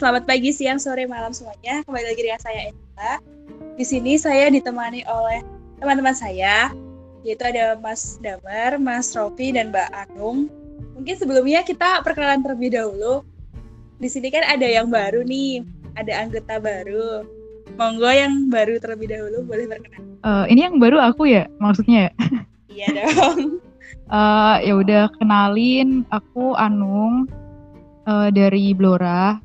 selamat pagi, siang, sore, malam semuanya. Kembali lagi dengan saya Ella. Di sini saya ditemani oleh teman-teman saya, yaitu ada Mas Damar, Mas Rofi, dan Mbak Anung. Mungkin sebelumnya kita perkenalan terlebih dahulu. Di sini kan ada yang baru nih, ada anggota baru. Monggo yang baru terlebih dahulu boleh berkenan. Uh, ini yang baru aku ya, maksudnya ya? Iya dong. uh, ya udah kenalin, aku Anung uh, dari Blora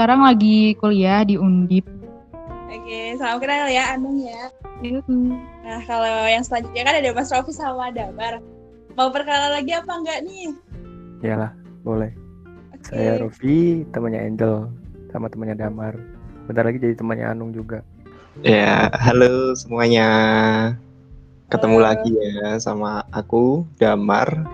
sekarang lagi kuliah di Undip. Oke, salam kenal ya Anung ya. Nah, kalau yang selanjutnya kan ada Mas Rofi sama Damar. Mau perkenalan lagi apa enggak nih? Iyalah, boleh. Okay. Saya Rofi, temannya Angel, sama temannya Damar. Bentar lagi jadi temannya Anung juga. Ya, halo semuanya. Ketemu halo. lagi ya sama aku Damar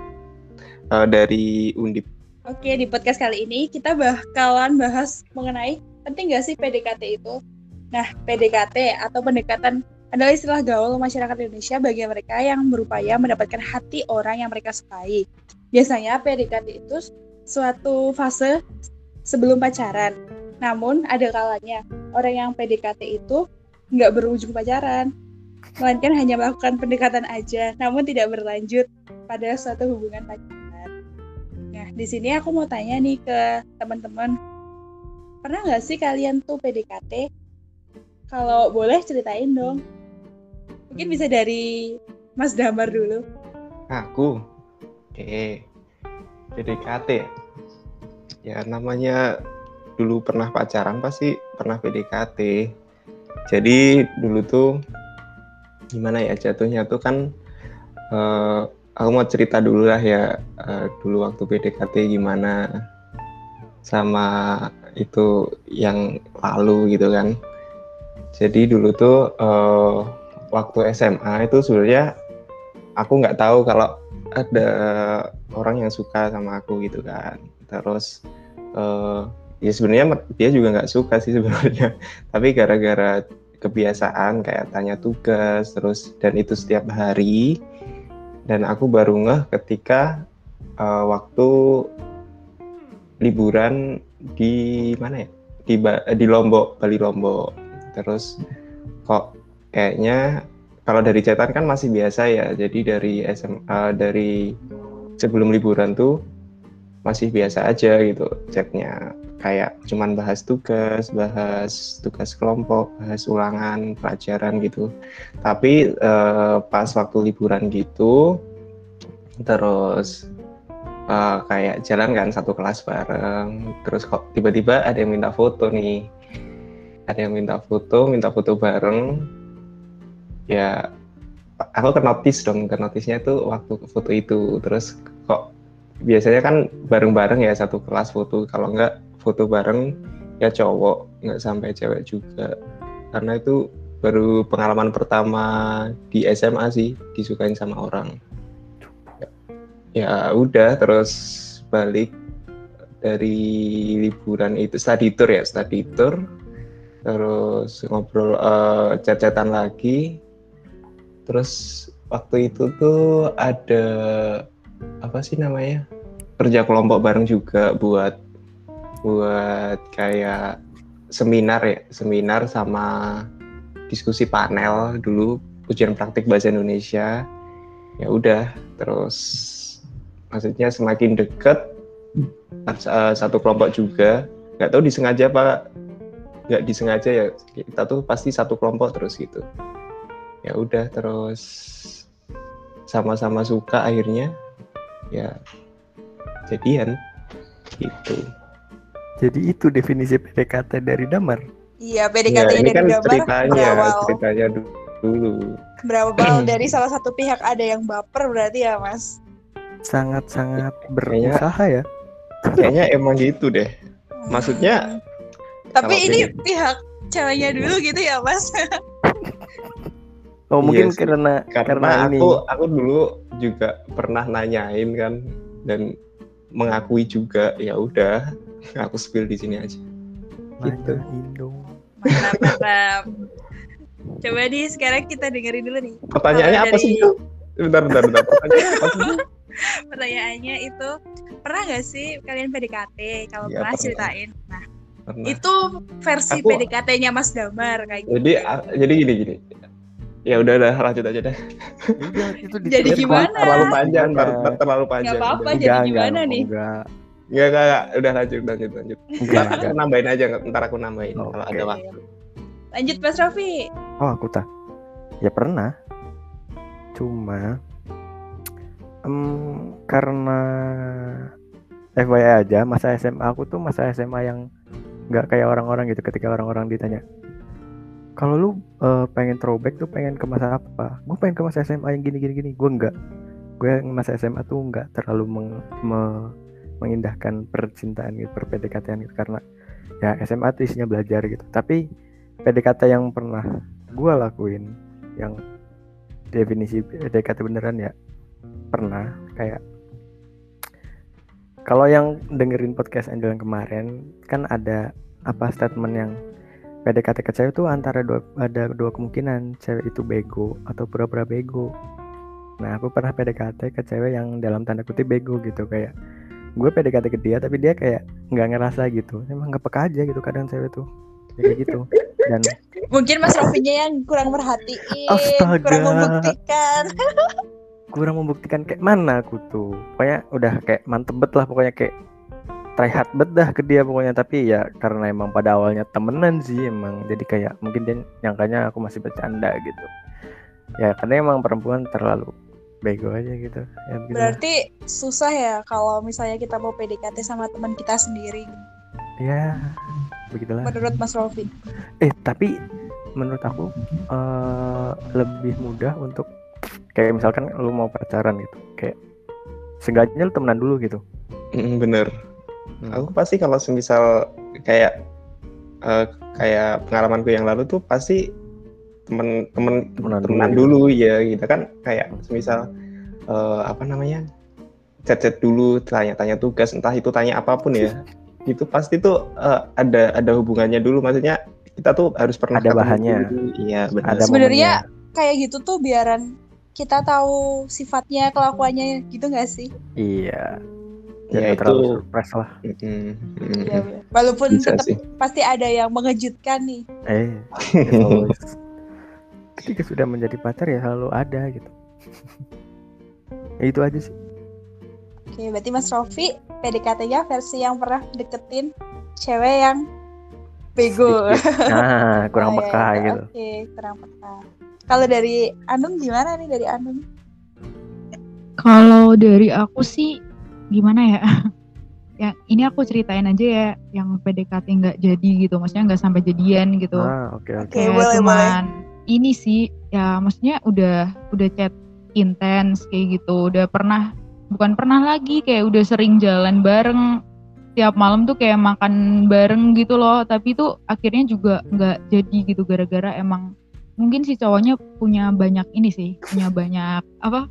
uh, dari Undip Oke, di podcast kali ini kita bakalan bahas mengenai penting gak sih PDKT itu? Nah, PDKT atau pendekatan adalah istilah gaul masyarakat Indonesia bagi mereka yang berupaya mendapatkan hati orang yang mereka sukai. Biasanya PDKT itu suatu fase sebelum pacaran. Namun ada kalanya orang yang PDKT itu nggak berujung pacaran, melainkan hanya melakukan pendekatan aja, namun tidak berlanjut pada suatu hubungan pacaran. Di sini aku mau tanya nih ke teman-teman. Pernah nggak sih kalian tuh PDKT? Kalau boleh ceritain dong. Mungkin bisa dari Mas Damar dulu. Aku? Oke. PDKT. Ya namanya dulu pernah pacaran pasti pernah PDKT. Jadi dulu tuh gimana ya jatuhnya tuh kan uh, aku mau cerita dulu lah ya uh, dulu waktu PDKT gimana sama itu yang lalu gitu kan. Jadi dulu tuh uh, waktu SMA itu sebenarnya aku nggak tahu kalau ada orang yang suka sama aku gitu kan. Terus uh, ya sebenarnya dia juga nggak suka sih sebenarnya. Tapi gara-gara kebiasaan kayak tanya tugas terus dan itu setiap hari dan aku baru ngeh ketika uh, waktu liburan di mana ya? Di di Lombok Bali Lombok. Terus kok kayaknya kalau dari catatan kan masih biasa ya. Jadi dari SMA uh, dari sebelum liburan tuh masih biasa aja gitu chatnya kayak cuman bahas tugas, bahas tugas kelompok, bahas ulangan pelajaran gitu. Tapi uh, pas waktu liburan gitu, terus uh, kayak jalan kan satu kelas bareng, terus kok tiba-tiba ada yang minta foto nih, ada yang minta foto, minta foto bareng, ya aku ke dong, ke notisnya tuh waktu foto itu, terus kok biasanya kan bareng-bareng ya satu kelas foto. Kalau enggak foto bareng ya cowok nggak sampai cewek juga. Karena itu baru pengalaman pertama di SMA sih disukain sama orang. Ya, udah terus balik dari liburan itu study tour ya study tour. Terus ngobrol uh, lagi. Terus waktu itu tuh ada apa sih namanya kerja kelompok bareng juga buat buat kayak seminar ya seminar sama diskusi panel dulu ujian praktik bahasa Indonesia. Ya udah terus maksudnya semakin deket eh, satu kelompok juga. Nggak tahu disengaja apa nggak disengaja ya kita tuh pasti satu kelompok terus gitu. Ya udah terus sama-sama suka akhirnya ya jadian gitu jadi itu definisi PDKT dari Damar. Iya PDKT ya, dari kan Damar. ceritanya berawal. ceritanya dulu. Berawal dari salah satu pihak ada yang baper berarti ya mas? Sangat-sangat berusaha ya. Kayaknya emang gitu deh. Maksudnya hmm. tapi ini pihak ceweknya dulu gitu ya mas? Oh mungkin yes, iya karena karena, karena aku ini. aku dulu juga pernah nanyain kan dan mengakui juga ya udah aku spill di sini aja. Gitu. Indo. Mantap, mantap. Coba di sekarang kita dengerin dulu nih. Pertanyaannya apa dari... sih? Bentar, bentar, bentar. Pertanyaannya apa sih? Pertanyaannya itu pernah nggak sih kalian PDKT? Kalau ya, pernah, pernah ceritain. Nah, pernah. Itu versi Aku- PDKT-nya Mas Damar kayak gitu. Jadi jadi gini gini. Ya udah udah lanjut aja deh. Udah, itu Jadi gimana? Terlalu panjang, terlalu panjang. Nggak apa-apa, jadi gimana enggak, nih? Enggak, Enggak, enggak, enggak. Udah lanjut, lanjut, lanjut. enggak, Ntar aku enggak. nambahin aja, ntar aku nambahin Oke. kalau ada waktu. Lanjut Mas Raffi. Oh, aku tak. Ya pernah. Cuma em, karena FYI aja masa SMA aku tuh masa SMA yang nggak kayak orang-orang gitu ketika orang-orang ditanya kalau lu eh, pengen throwback tuh pengen ke masa apa? Gue pengen ke masa SMA yang gini gini gini. Gue enggak. Gue yang masa SMA tuh enggak terlalu meng- me- mengindahkan percintaan gitu, per PDKT gitu. Karena ya SMA tuh isinya belajar gitu. Tapi PDKT yang pernah gue lakuin yang definisi PDKT beneran ya pernah. Kayak kalau yang dengerin podcast Angel yang kemarin kan ada apa statement yang PDKT ke cewek tuh antara dua ada dua kemungkinan. Cewek itu bego atau pura-pura bego. Nah aku pernah PDKT ke cewek yang dalam tanda kutip bego gitu. Kayak gue PDKT ke dia tapi dia kayak nggak ngerasa gitu. Emang nggak peka aja gitu kadang cewek tuh. Ya kayak gitu. Dan Mungkin Mas Raffinya yang kurang merhatiin, Astaga. kurang membuktikan. kurang membuktikan kayak mana aku tuh? Pokoknya udah kayak mantep bet lah pokoknya kayak try hard bet dah ke dia pokoknya. Tapi ya karena emang pada awalnya temenan sih emang jadi kayak mungkin dia nyangkanya aku masih bercanda gitu. Ya karena emang perempuan terlalu bego aja gitu ya lah. Berarti susah ya kalau misalnya kita mau PDKT sama teman kita sendiri. ya begitulah Menurut Mas Raffi. eh tapi menurut aku eh, lebih mudah untuk kayak misalkan lu mau pacaran gitu kayak seenggaknya lu temenan dulu gitu Mm, bener. Hmm. Aku pasti kalau semisal kayak eh, kayak pengalamanku yang lalu tuh pasti temen temen Temenan temenan dulu dulu, ya gitu kan kayak semisal eh, apa namanya chat-chat dulu tanya-tanya tugas entah itu tanya apa pun ya itu pasti tuh eh, ada ada hubungannya dulu maksudnya kita tuh harus pernah Ada bahannya. iya benar ada Sebenarnya. Kayak gitu tuh biaran kita tahu sifatnya, kelakuannya gitu nggak sih? iya Ya, ya, itu- terlalu surprise lah Mm, mm, Iya, bener. Walaupun tetap sih pasti ada yang mengejutkan nih. eh. ketika sudah menjadi pacar ya selalu ada gitu ya, itu aja sih Oke, berarti Mas Rofi PDKT-nya versi yang pernah deketin cewek yang bego. nah kurang Oh, iya, peka iya. gitu Oke, kurang peka. Kalau dari Anung gimana nih dari Anung? Kalau dari aku sih gimana ya? ya ini aku ceritain aja ya yang PDKT nggak jadi gitu, maksudnya nggak sampai jadian gitu. ah oke oke Oke, Kayak boleh, cuman ini sih ya maksudnya udah udah chat intens kayak gitu, udah pernah bukan pernah lagi kayak udah sering jalan bareng tiap malam tuh kayak makan bareng gitu loh, tapi tuh akhirnya juga nggak jadi gitu gara-gara emang mungkin si cowoknya punya banyak ini sih, punya banyak apa?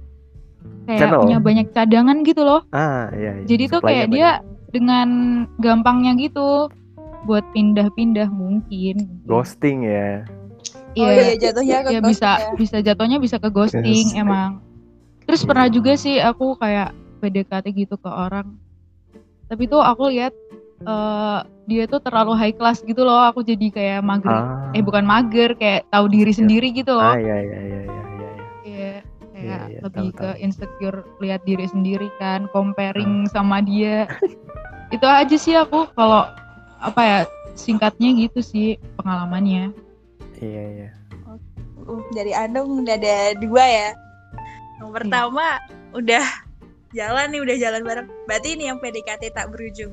Kayak Channel. punya banyak cadangan gitu loh. ah iya, iya. Jadi tuh Supply-nya kayak dia dengan gampangnya gitu buat pindah-pindah mungkin. banyak. ghosting ya Oh iya, jatuhnya ke ya ghosting bisa ya. bisa jatuhnya bisa ke ghosting Yes. emang. Terus pernah juga sih aku kayak PDKT gitu ke orang. Tapi tuh aku lihat eh, dia tuh terlalu high class gitu loh. Aku jadi kayak mager. ah Eh bukan mager, kayak tahu diri Iya. sendiri gitu ah loh. iya iya iya iya iya iya. Iya, kayak iya, lebih tahu, ke tahu. insecure lihat diri sendiri kan, comparing Ah. sama dia. Itu aja sih aku kalau apa ya singkatnya gitu sih pengalamannya. Iya iya Uh, dari Anung udah ada dua ya. Yang pertama udah jalan nih, udah jalan bareng. Berarti ini yang PDKT tak berujung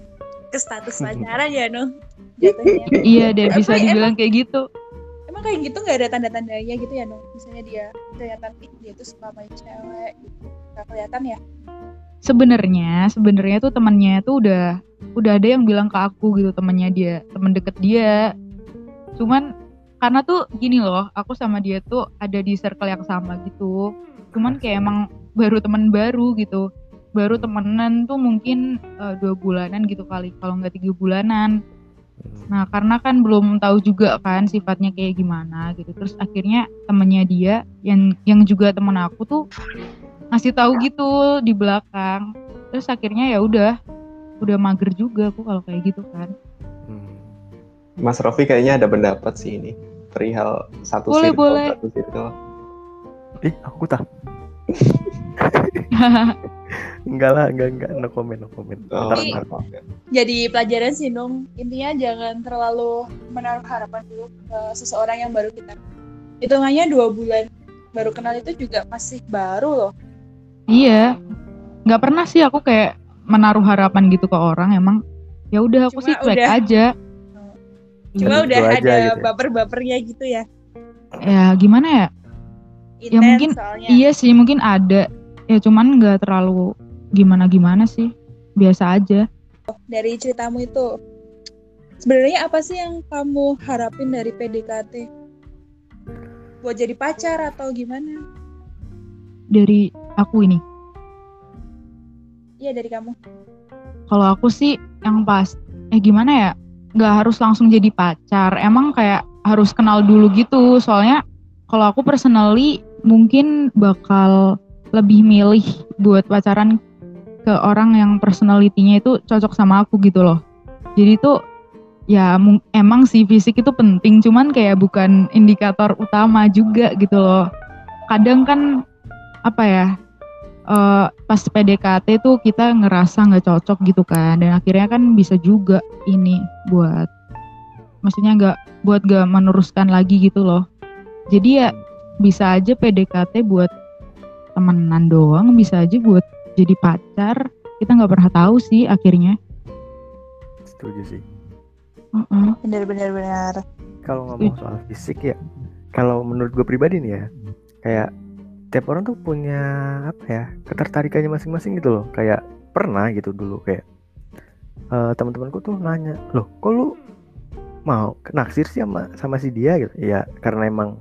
ke status pacaran ya, Nung? Jatuhnya. Iya deh Tapi bisa dibilang kayak gitu. Emang kayak gitu nggak ada tanda-tandanya gitu ya, Nung? Misalnya dia kelihatan nih, dia tuh suka sama cewek gitu. Gak kelihatan ya? Sebenarnya sebenarnya tuh temannya tuh udah udah ada yang bilang ke aku gitu temannya dia, temen deket dia. Cuman karena tuh gini loh, aku sama dia tuh ada di circle yang sama gitu. Cuman kayak emang baru temen baru gitu. Baru temenan tuh mungkin eh, dua bulanan gitu kali, kalau nggak tiga bulanan. Hmm. Nah karena kan belum tahu juga kan sifatnya kayak gimana gitu. Terus akhirnya temennya dia yang yang juga temen aku tuh ngasih tahu gitu di belakang. Terus akhirnya ya udah udah mager juga aku kalau kayak gitu kan. Hmm. Mas Rofi kayaknya ada pendapat sih ini perihal satu Boleh, circle, boleh. satu circle. Ih, aku tak. Enggak lah, enggak enggak no comment, no comment. Oh, Ntar, Tapi- ntar. ntar. Jadi pelajaran sih Nung, intinya jangan terlalu menaruh harapan dulu ke seseorang yang baru kita. Hitungannya dua bulan baru kenal itu juga masih baru loh. iya nggak pernah sih aku kayak menaruh harapan gitu ke orang emang ya udah aku Cuma sih cuek udah- aja Cuma Gitu udah aja ada gitu ya. baper-bapernya gitu ya. ya gimana ya Intens mungkin soalnya. iya sih mungkin ada ya cuman nggak terlalu gimana gimana sih biasa aja Dari ceritamu itu, sebenarnya apa sih yang kamu harapin dari PDKT? Buat jadi pacar atau gimana? dari aku ini Iya dari kamu. kalau aku sih yang pas eh gimana ya nggak harus langsung jadi pacar. Emang kayak harus kenal dulu gitu. Soalnya kalau aku personally mungkin bakal lebih milih buat pacaran ke orang yang personalitinya itu cocok sama aku gitu loh. Jadi tuh ya emang sih fisik itu penting. Cuman kayak bukan indikator utama juga gitu loh. Kadang kan apa ya eh, pas PDKT tuh kita ngerasa nggak cocok gitu kan dan akhirnya kan bisa juga ini buat maksudnya nggak buat gak meneruskan lagi gitu loh jadi ya bisa aja PDKT buat temenan doang bisa aja buat jadi pacar kita nggak pernah tahu sih akhirnya Setuju sih. Mm-mm. Bener-bener benar. Kalau ngomong soal fisik ya, kalau menurut gue pribadi nih ya, kayak tiap orang tuh punya apa ya ketertarikannya masing-masing gitu loh. Kayak pernah gitu dulu kayak eh, teman-temanku tuh nanya, loh, kok lu mau naksir sih sama sama si dia gitu? Ya karena emang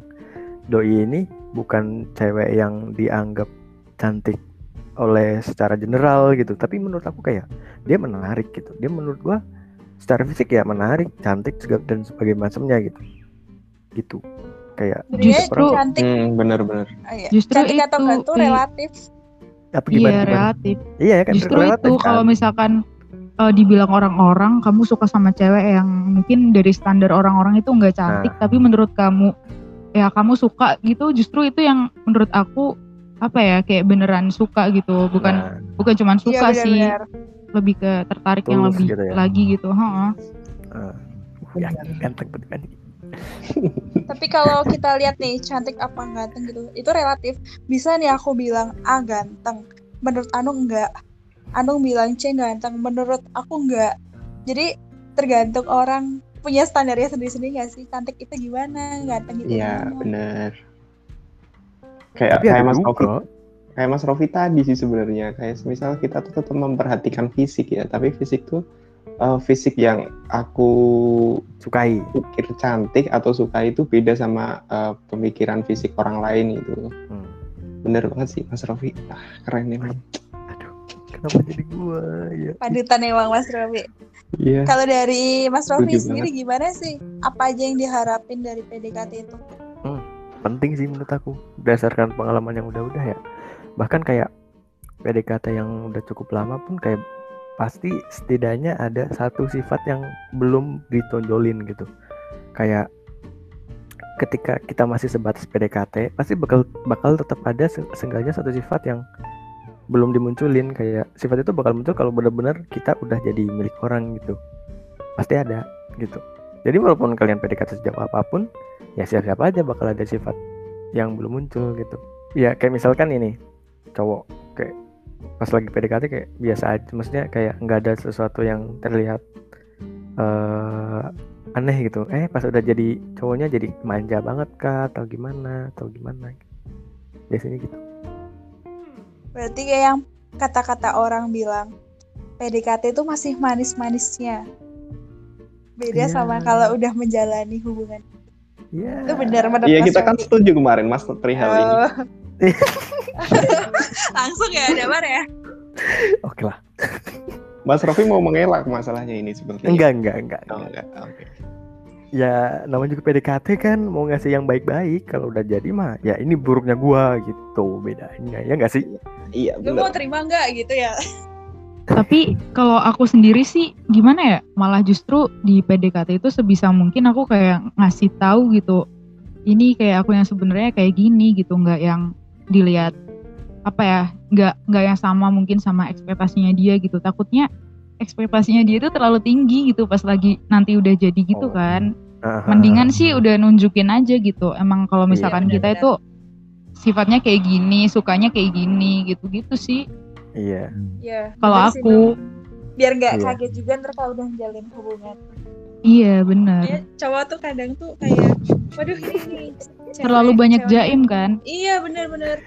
doi ini bukan cewek yang dianggap cantik oleh secara general gitu, tapi menurut aku kayak dia menarik gitu. Dia menurut gua secara fisik ya menarik, cantik dan sebagainya gitu. Gitu. Kayak Justru- cantik, Hmm, benar-benar. ah, iya. Justru cantik atau itu, enggak tuh relatif. apa gimana? iya gimana? relatif Iya ya kan Justru relatif itu kan? kalau misalkan eh, dibilang orang-orang kamu suka sama cewek yang mungkin dari standar orang-orang itu nggak cantik Nah. tapi menurut kamu ya kamu suka gitu justru itu yang menurut aku apa ya kayak beneran suka gitu bukan Nah, bukan cuman suka Iya, sih lebih ke tertarik yang Tulus lebih gitu ya. lagi gitu heeh. eh, ya, ganteng kan? Tapi kalau kita lihat nih cantik apa ganteng gitu, itu relatif. Bisa nih aku bilang A ganteng, menurut Anu enggak. Anu bilang C ganteng, menurut aku enggak. Jadi tergantung orang punya standarnya sendiri-sendiri nggak sih? Cantik itu gimana, ganteng itu Iya, benar. Kayak Tapi kayak ada Mas. Rofi, kayak Mas Rofi tadi sih sebenarnya. Kayak misal kita tuh tetap memperhatikan fisik ya, tapi fisik tuh eh, fisik yang aku Sukai. pikir cantik atau suka itu beda sama eh, pemikiran fisik orang lain itu. Hmm. Bener banget sih Mas Rofi. Ah, keren emang. Aduh, kenapa jadi gua ya? Panutan emang Mas Rofi. Iya. Kalau dari Mas Rofi sendiri gimana sih? Apa aja yang diharapin dari PDKT itu? penting sih menurut aku berdasarkan pengalaman yang udah-udah ya bahkan kayak PDKT yang udah cukup lama pun kayak pasti setidaknya ada satu sifat yang belum ditonjolin gitu. Kayak ketika kita masih sebatas PDKT pasti bakal bakal tetap ada se- seenggaknya satu sifat yang belum dimunculin. Kayak sifat itu bakal muncul kalau benar-benar kita udah jadi milik orang gitu. Pasti ada gitu. Jadi walaupun kalian PDKT sejauh apa pun ya siap-siap aja bakal ada sifat yang belum muncul gitu. Ya kayak misalkan ini cowok kayak pas lagi PDKT kayak biasa aja. Maksudnya kayak nggak ada sesuatu yang terlihat eh aneh gitu. Eh pas udah jadi cowoknya jadi manja banget kah? Atau gimana? Atau gimana? Biasanya gitu. Berarti kayak yang kata-kata orang bilang PDKT itu masih manis-manisnya. Beda Iya. sama kalau udah menjalani hubungan. ya Itu benar menurut Iya Mas kita kan setuju kemarin Mas perihal ini. Langsung ya Damar ya. oke lah Mas Rofi mau mengelak masalahnya ini sebenarnya. enggak enggak enggak, Oh, enggak. enggak. Oke. ya namanya juga PDKT kan mau ngasih yang baik-baik kalau udah jadi mah ya ini buruknya gua gitu bedanya ya enggak sih Iya Gue mau terima nggak gitu ya? Tapi kalau aku sendiri sih gimana ya? Malah justru di PDKT itu sebisa mungkin aku kayak ngasih tahu gitu. Ini kayak aku yang sebenarnya kayak gini gitu, nggak yang dilihat apa ya? Nggak nggak yang sama mungkin sama ekspektasinya dia gitu. Takutnya ekspektasinya dia itu terlalu tinggi gitu pas lagi nanti udah jadi gitu Oh. kan. Mendingan sih udah nunjukin aja gitu. Emang kalau Iya, misalkan kita benar-benar. itu sifatnya kayak gini, sukanya kayak gini gitu-gitu sih. Iya. Ya, Kalau bener sih, aku biar nggak Iya. kaget juga ntar kalau udah menjalin hubungan. iya bener. Ya, cowok tuh kadang tuh kayak, waduh ini Terlalu banyak cewek- jaim kan? Iya bener-bener.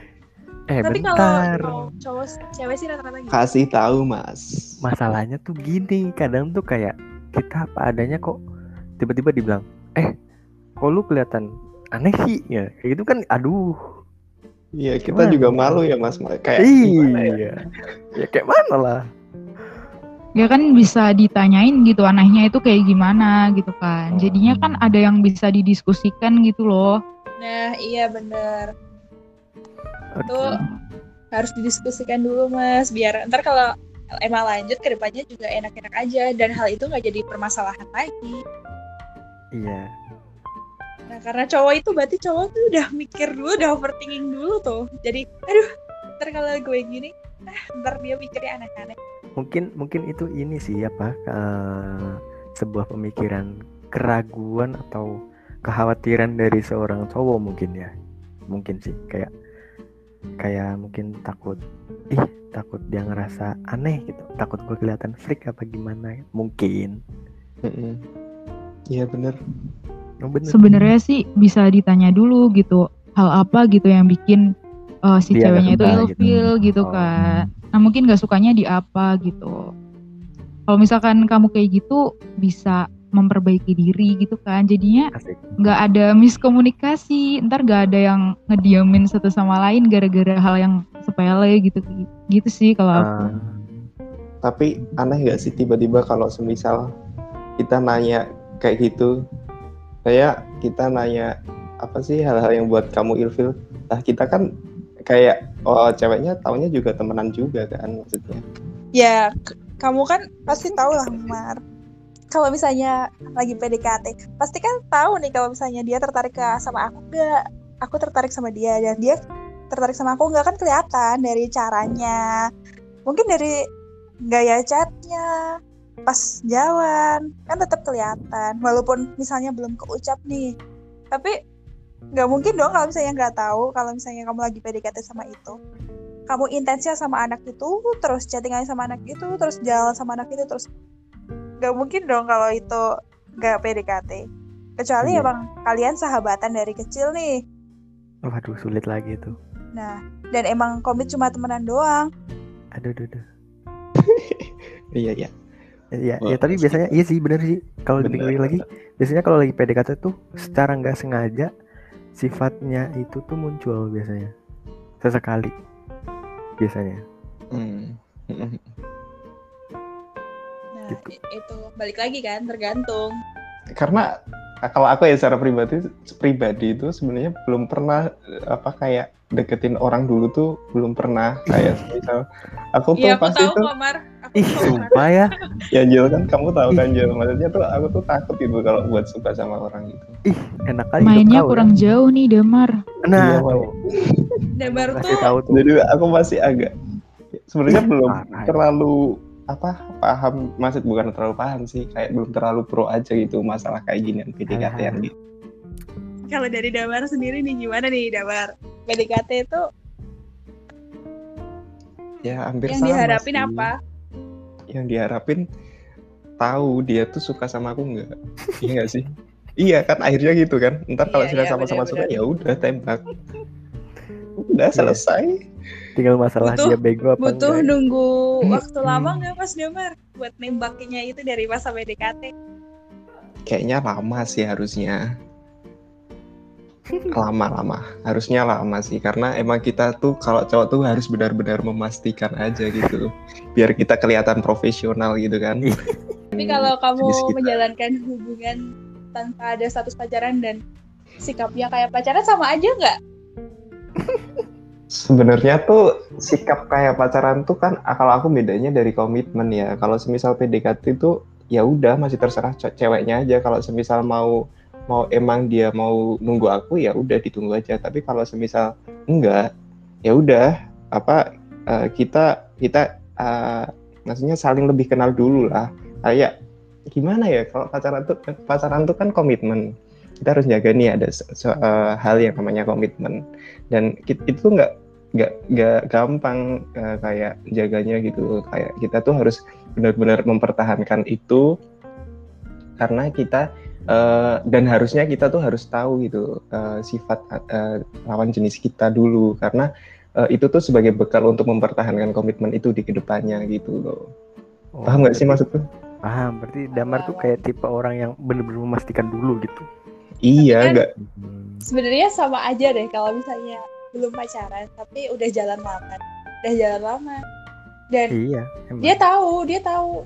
Eh Tapi bentar. kalau cowok cewek sih rata-rata gitu. Kasih tahu mas. Masalahnya tuh gini, kadang tuh kayak kita apa adanya kok tiba-tiba dibilang, "Eh, kok lu kelihatan aneh sih?" Ya, kayak gitu kan aduh. Iya kita Gimana? juga malu ya mas. Kayak gimana ya? iya. Ya kayak mana lah. Ya kan bisa ditanyain gitu anehnya itu kayak gimana gitu kan. Jadinya kan ada yang bisa didiskusikan gitu loh. Nah iya bener. Tuh harus didiskusikan dulu mas, biar ntar kalau emang lanjut ke depannya juga enak-enak aja dan hal itu nggak jadi permasalahan lagi. Iya. Nah karena cowok itu berarti cowok tuh udah mikir dulu, udah overthinking dulu tuh. Jadi aduh ntar kalau gue gini, ah ntar dia mikirnya aneh-aneh. Mungkin mungkin itu ini sih apa eh, sebuah pemikiran keraguan atau kekhawatiran dari seorang cowok mungkin ya. Mungkin sih kayak kayak mungkin takut ih takut dia ngerasa aneh gitu takut gue kelihatan freak apa gimana mungkin Mm-mm. Iya bener. oh, bener Sebenarnya sih bisa ditanya dulu gitu. Hal apa gitu yang bikin uh, si Dia ceweknya itu suka gitu. ilfil gitu, Oh. kan. Nah mungkin gak sukanya di apa gitu. Kalau misalkan kamu kayak gitu bisa memperbaiki diri gitu kan. Jadinya nggak ada miskomunikasi ntar nggak ada yang ngediamin satu sama lain gara-gara hal yang sepele gitu gitu sih kalau aku Ah, Tapi aneh nggak sih tiba-tiba kalau semisal kita nanya kayak gitu, kayak kita nanya apa sih hal-hal yang buat kamu ilfil? Nah kita kan kayak oh ceweknya taunya juga temenan juga kan maksudnya. Ya kamu kan pasti tahu lah Mar. Kalau misalnya lagi PDKT, pasti kan tahu nih kalau misalnya dia tertarik sama aku enggak, aku tertarik sama dia dan dia tertarik sama aku enggak kan kelihatan dari caranya. Mungkin dari gaya chatnya, pas jalan kan tetap kelihatan walaupun misalnya belum keucap nih. Tapi nggak mungkin dong kalau misalnya nggak tahu kalau misalnya kamu lagi PDKT sama itu kamu intensnya sama anak itu terus chattingan sama anak itu terus jalan sama anak itu terus nggak mungkin dong kalau itu nggak PDKT kecuali Iya. emang kalian sahabatan dari kecil nih waduh sulit lagi tuh nah dan emang komit cuma temenan doang aduh aduh, aduh. Iya iya. Ya, Wah, ya tapi sih. biasanya iya sih bener sih kalau dipikir lagi biasanya kalau lagi PDKT tuh secara nggak sengaja sifatnya itu tuh muncul biasanya sesekali biasanya Hmm. Gitu. itu balik lagi kan tergantung. Karena kalau aku ya secara pribadi pribadi itu sebenarnya belum pernah apa kayak deketin orang dulu tuh belum pernah. Kayak misal aku tuh aku pasti tahu tuh aku ih tahu sumpah ya. Ya Jel kan kamu tahu kan Jel maksudnya tuh aku tuh takut gitu kalau buat suka sama orang gitu. ih enak kali mainnya kau, kurang jauh nih Damar ya. nah Iya, kasih tuh tahu tuh. Jadi aku masih agak sebenarnya belum parah. terlalu apa paham maksud bukan terlalu paham sih kayak belum terlalu pro aja gitu masalah kayak ginian PDKT-an gitu. kalau dari Damar sendiri nih gimana nih Damar PDKT itu Ya hampir yang sama diharapin sih. apa Yang diharapin tahu dia tuh suka sama aku nggak? iya nggak sih? Iya kan akhirnya gitu kan. Ntar kalau Iya, sudah iya, sama-sama suka ya udah tembak. Udah selesai. tinggal masalah Butuh- dia bego apa butuh enggak nunggu Hmm, waktu lama nggak Mas Damar buat nembaknya itu dari masa PDKT Kayaknya lama sih harusnya. Lama-lama. Harusnya lama sih karena emang kita tuh kalau cowok tuh harus benar-benar memastikan aja gitu. Biar kita kelihatan profesional gitu kan. Tapi kalau kamu menjalankan hubungan tanpa ada status pacaran dan sikapnya kayak pacaran sama aja nggak? Sebenarnya tuh sikap kayak pacaran tuh kan ah, kalau aku bedanya dari komitmen ya. Kalau semisal PDKT itu ya udah masih terserah ce- ceweknya aja. Kalau semisal mau mau emang dia mau nunggu aku ya udah ditunggu aja. Tapi kalau semisal enggak ya udah apa eh, kita kita eh, maksudnya saling lebih kenal dulu lah. Kayak gimana ya kalau pacaran tuh pacaran tuh kan komitmen. Kita harus jaga nih ada se- se- eh, hal yang namanya komitmen dan kit- itu nggak nggak nggak gampang eh, kayak jaganya gitu. Kayak kita tuh harus benar-benar mempertahankan itu karena kita eh, dan harusnya kita tuh harus tahu gitu eh, sifat eh, lawan jenis kita dulu. Karena eh, itu tuh sebagai bekal untuk mempertahankan komitmen itu di ke depannya gitu loh. Oh, paham nggak sih maksudku? Paham, berarti Damar tuh kayak tipe orang yang bener-bener memastikan dulu gitu. iya kan- nggak. Hmm. sebenarnya sama aja deh kalau misalnya belum pacaran tapi udah jalan lama. Udah jalan lama. Dan Iya, emang. dia tahu dia tahu.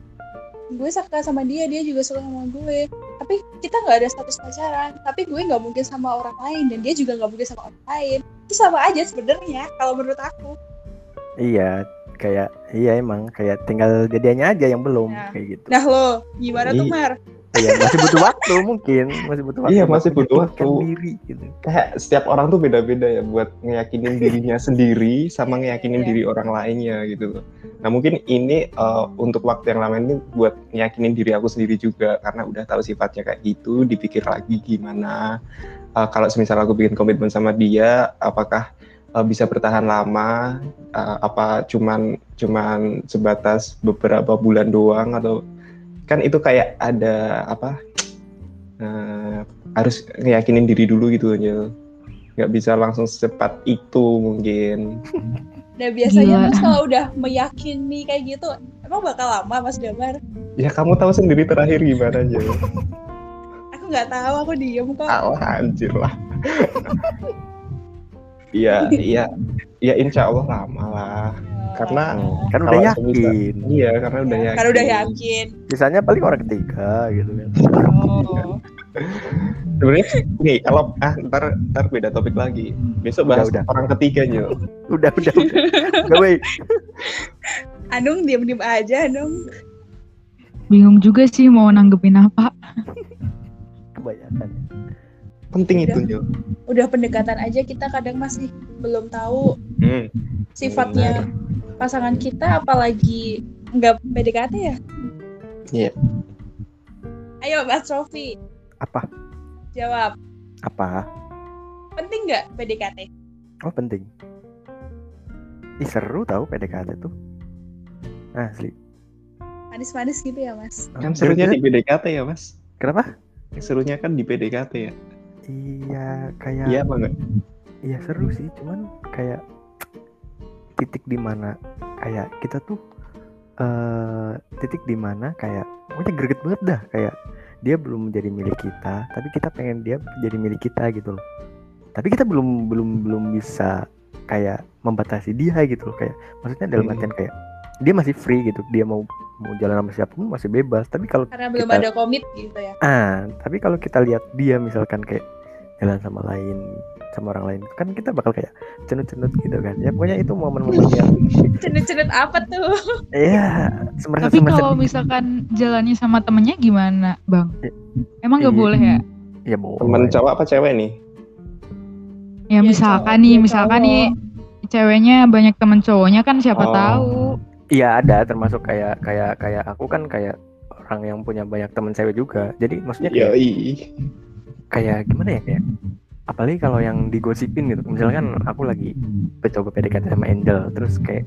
Gue suka sama dia dia juga suka sama gue. Tapi kita nggak ada status pacaran. Tapi gue nggak mungkin sama orang lain dan dia juga nggak mungkin sama orang lain. Itu sama aja sebenarnya kalau menurut aku. Iya, kayak iya emang kayak tinggal jadiannya aja yang belum Nah. kayak gitu. nah lo gimana tuh Iya. Mar Iya, masih butuh waktu mungkin, masih butuh waktu. Iya, masih butuh waktu. diri gitu. kayak setiap orang tuh beda-beda ya buat ngeyakinin dirinya sendiri sama ngeyakinin Iya. diri orang lainnya gitu loh. Nah mungkin ini eh, untuk waktu yang lama ini buat ngeyakinin diri aku sendiri juga karena udah tahu sifatnya kayak gitu, dipikir lagi gimana. Eh, kalau semisal aku bikin komitmen sama dia, apakah eh, bisa bertahan lama? Eh, apa cuman cuman sebatas beberapa bulan doang atau kan itu kayak ada apa? eh, harus ngeyakinin diri dulu gitu aja nggak bisa langsung secepat itu mungkin nah biasanya Gila. mas kalau udah meyakini kayak gitu emang bakal lama mas Damar ya kamu tahu sendiri terakhir gimana aja aku nggak tahu aku diem kok alah anjir lah iya iya ya insya Allah lama lah karena Kan udah yakin. iya karena udah yakin karena udah yakin Sisanya paling orang ketiga gitu kan. oh. sebenarnya nih kalau ah ntar ntar beda topik lagi besok bahas Udah, udah. orang ketiga aja Udah, udah, udah. Wey. Anung diem diem aja Anung Bingung juga sih mau nanggepin apa. Kebanyakan. Penting Udah. itu Jo. udah pendekatan aja kita kadang masih belum tahu hmm. sifatnya pasangan kita apalagi nggak PDKT ya Iya. ayo Mas Rofi Apa? jawab Apa? penting nggak PDKT Oh penting. Ih seru tahu PDKT tuh. Asli. manis-manis gitu ya Mas kan serunya di PDKT ya mas Kenapa? serunya kan di PDKT ya Iya kayak iya enggak Iya seru sih, cuman kayak titik di mana kayak kita tuh eh titik di mana kayak pokoknya greget banget dah kayak dia belum menjadi milik kita, tapi kita pengen dia jadi milik kita gitu loh. Tapi kita belum belum belum bisa kayak membatasi dia gitu loh kayak maksudnya dalam Hmm. artian kayak dia masih free gitu, dia mau mau jalan sama siapa pun masih bebas. Tapi kalau karena belum Kita- ada komit gitu ya Ah, tapi kalau kita lihat dia misalkan kayak jalan sama lain sama orang lain kan kita bakal kayak cenut-cenut gitu kan. Ya pokoknya itu momen-momen yang cenut-cenut apa tuh ya semerasa Tapi kalau misalkan jalannya sama temennya gimana, Bang? Emang nggak Iya. boleh ya? ya boleh. teman cowok apa cewek nih Ya Iya, misalkan cowok, nih, iya, misalkan cowok. nih ceweknya banyak temen cowoknya kan siapa Oh. tahu. Iya ada termasuk kayak kayak kayak aku kan kayak orang yang punya banyak teman cewek juga. Jadi maksudnya kayak, Yoi. Kayak gimana ya kayak apalagi kalau yang digosipin gitu. Misalkan aku lagi coba PDKT sama Angel terus kayak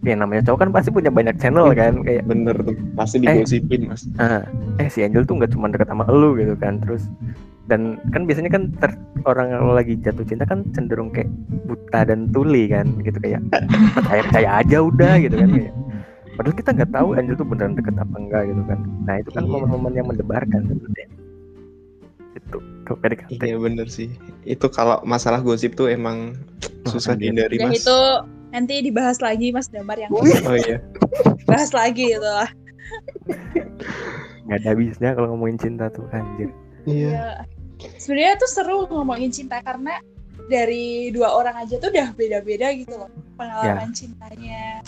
ya namanya cowok kan pasti punya banyak channel kan kayak bener tuh pasti Eh. digosipin mas ah eh si Angel tuh nggak cuma deket sama lu gitu kan terus dan kan biasanya kan ter- orang yang lagi jatuh cinta kan cenderung kayak buta dan tuli kan gitu kayak percaya percaya aja udah gitu kan kayak padahal kita nggak tahu Angel tuh beneran deket apa enggak gitu kan nah itu kan Iya. momen-momen yang mendebarkan sebenarnya itu kalau PDKT iya bener sih. Itu kalau masalah gosip tuh emang susah anjir. dihindari mas. itu nanti dibahas lagi Mas Damar yang oh iya. Bahas lagi gitu lah. Nggak ada habisnya kalau ngomongin cinta tuh anjir. Iya. Ya. sebenarnya tuh seru ngomongin cinta karena dari dua orang aja tuh udah beda-beda gitu loh pengalaman cintanya.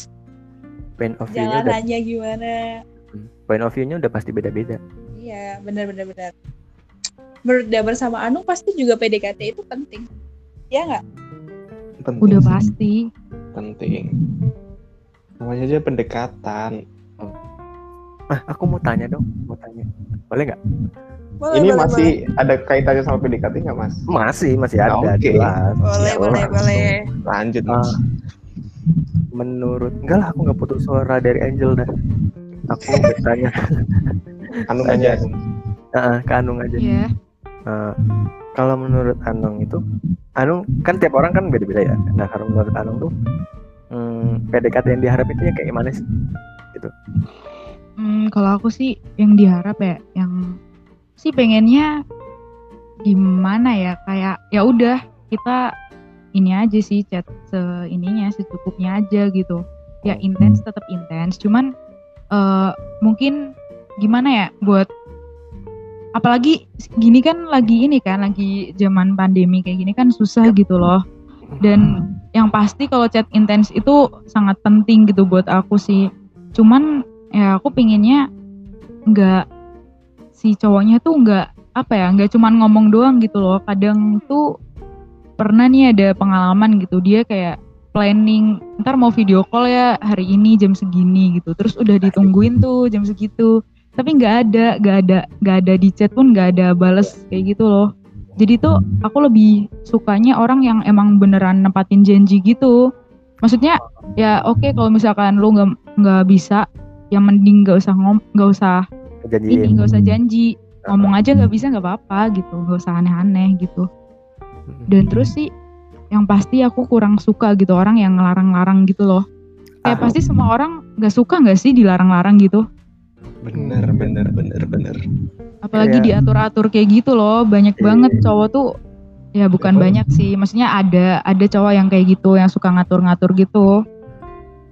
Point of view-nya udah gimana. Point of view-nya udah pasti beda-beda. Iya benar-benar benar menurut Dabar sama Anu pasti juga PDKT itu penting. Ya nggak? Penting Udah sih, pasti. penting. Namanya aja pendekatan. Ah aku mau tanya dong mau tanya. Boleh nggak? Boleh ini boleh, masih ada kaitannya sama PDKT nggak mas? Masih masih Ah, ada oke. jelas. Boleh Ya, boleh langsung. boleh. Lanjut mas. Ah, menurut enggak lah aku nggak putus suara dari Angel dah. Aku bertanya. Anu tanya. aja ah, ke Anung aja. Iya. Eh, kalau menurut Anung itu Anung kan tiap orang kan beda-beda ya. Nah kalau menurut Anung tuh hmm, PDKT yang diharap itu ya kayak gimana sih? Hmm, kalau aku sih yang diharap ya, yang sih pengennya gimana ya kayak ya udah kita ini aja sih chat se ininya secukupnya aja gitu. Ya intens tetap intens, cuman eh mungkin gimana ya buat apalagi gini kan lagi ini kan lagi zaman pandemi kayak gini kan susah gitu loh. Dan yang pasti kalau chat intens itu sangat penting gitu buat aku sih. Cuman ya aku pinginnya nggak si cowoknya tuh nggak apa ya nggak cuman ngomong doang gitu loh. Kadang tuh pernah nih ada pengalaman gitu dia kayak planning ntar mau video call ya hari ini jam segini gitu. Terus udah ditungguin tuh jam segitu tapi nggak ada nggak ada nggak ada di chat pun nggak ada bales kayak gitu loh. Jadi tuh aku lebih sukanya orang yang emang beneran nempatin janji gitu. Maksudnya ya oke kalau misalkan lu nggak nggak bisa yang mending nggak usah ngom nggak usah ini nggak usah janji. Ngomong aja nggak bisa nggak apa-apa gitu nggak usah aneh-aneh gitu. Dan terus sih yang pasti aku kurang suka gitu orang yang ngelarang-larang gitu loh. Kayak Ah. pasti semua orang nggak suka nggak sih dilarang-larang gitu bener bener bener bener apalagi Iya. diatur-atur kayak gitu loh banyak Iya. banget cowok tuh ya bukan Betul. banyak sih maksudnya ada ada cowok yang kayak gitu yang suka ngatur-ngatur gitu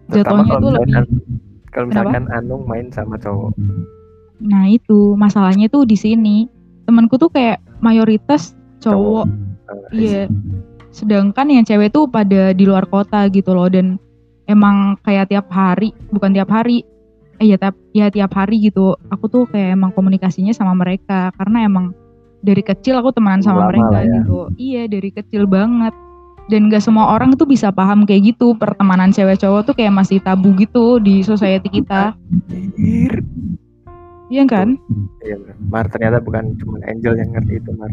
Terutama jatuhnya kalau tuh lebih misalkan- kalau Kenapa? misalkan Anung main sama cowok nah itu masalahnya tuh di sini temanku tuh kayak mayoritas cowok eh, Iya. Sedangkan yang cewek tuh pada di luar kota gitu loh dan emang kayak tiap hari, bukan tiap hari. Eh ya tiap ya tiap hari gitu. Aku tuh kayak emang komunikasinya sama mereka karena emang dari kecil aku temenan sama Lama mereka ya. gitu. Iya, dari kecil banget. Dan gak semua orang tuh bisa paham kayak gitu. Pertemanan cewek cowok tuh kayak masih tabu gitu di society kita. Iya kan? Iya benar. Mar ternyata bukan cuma Angel yang ngerti itu Mar.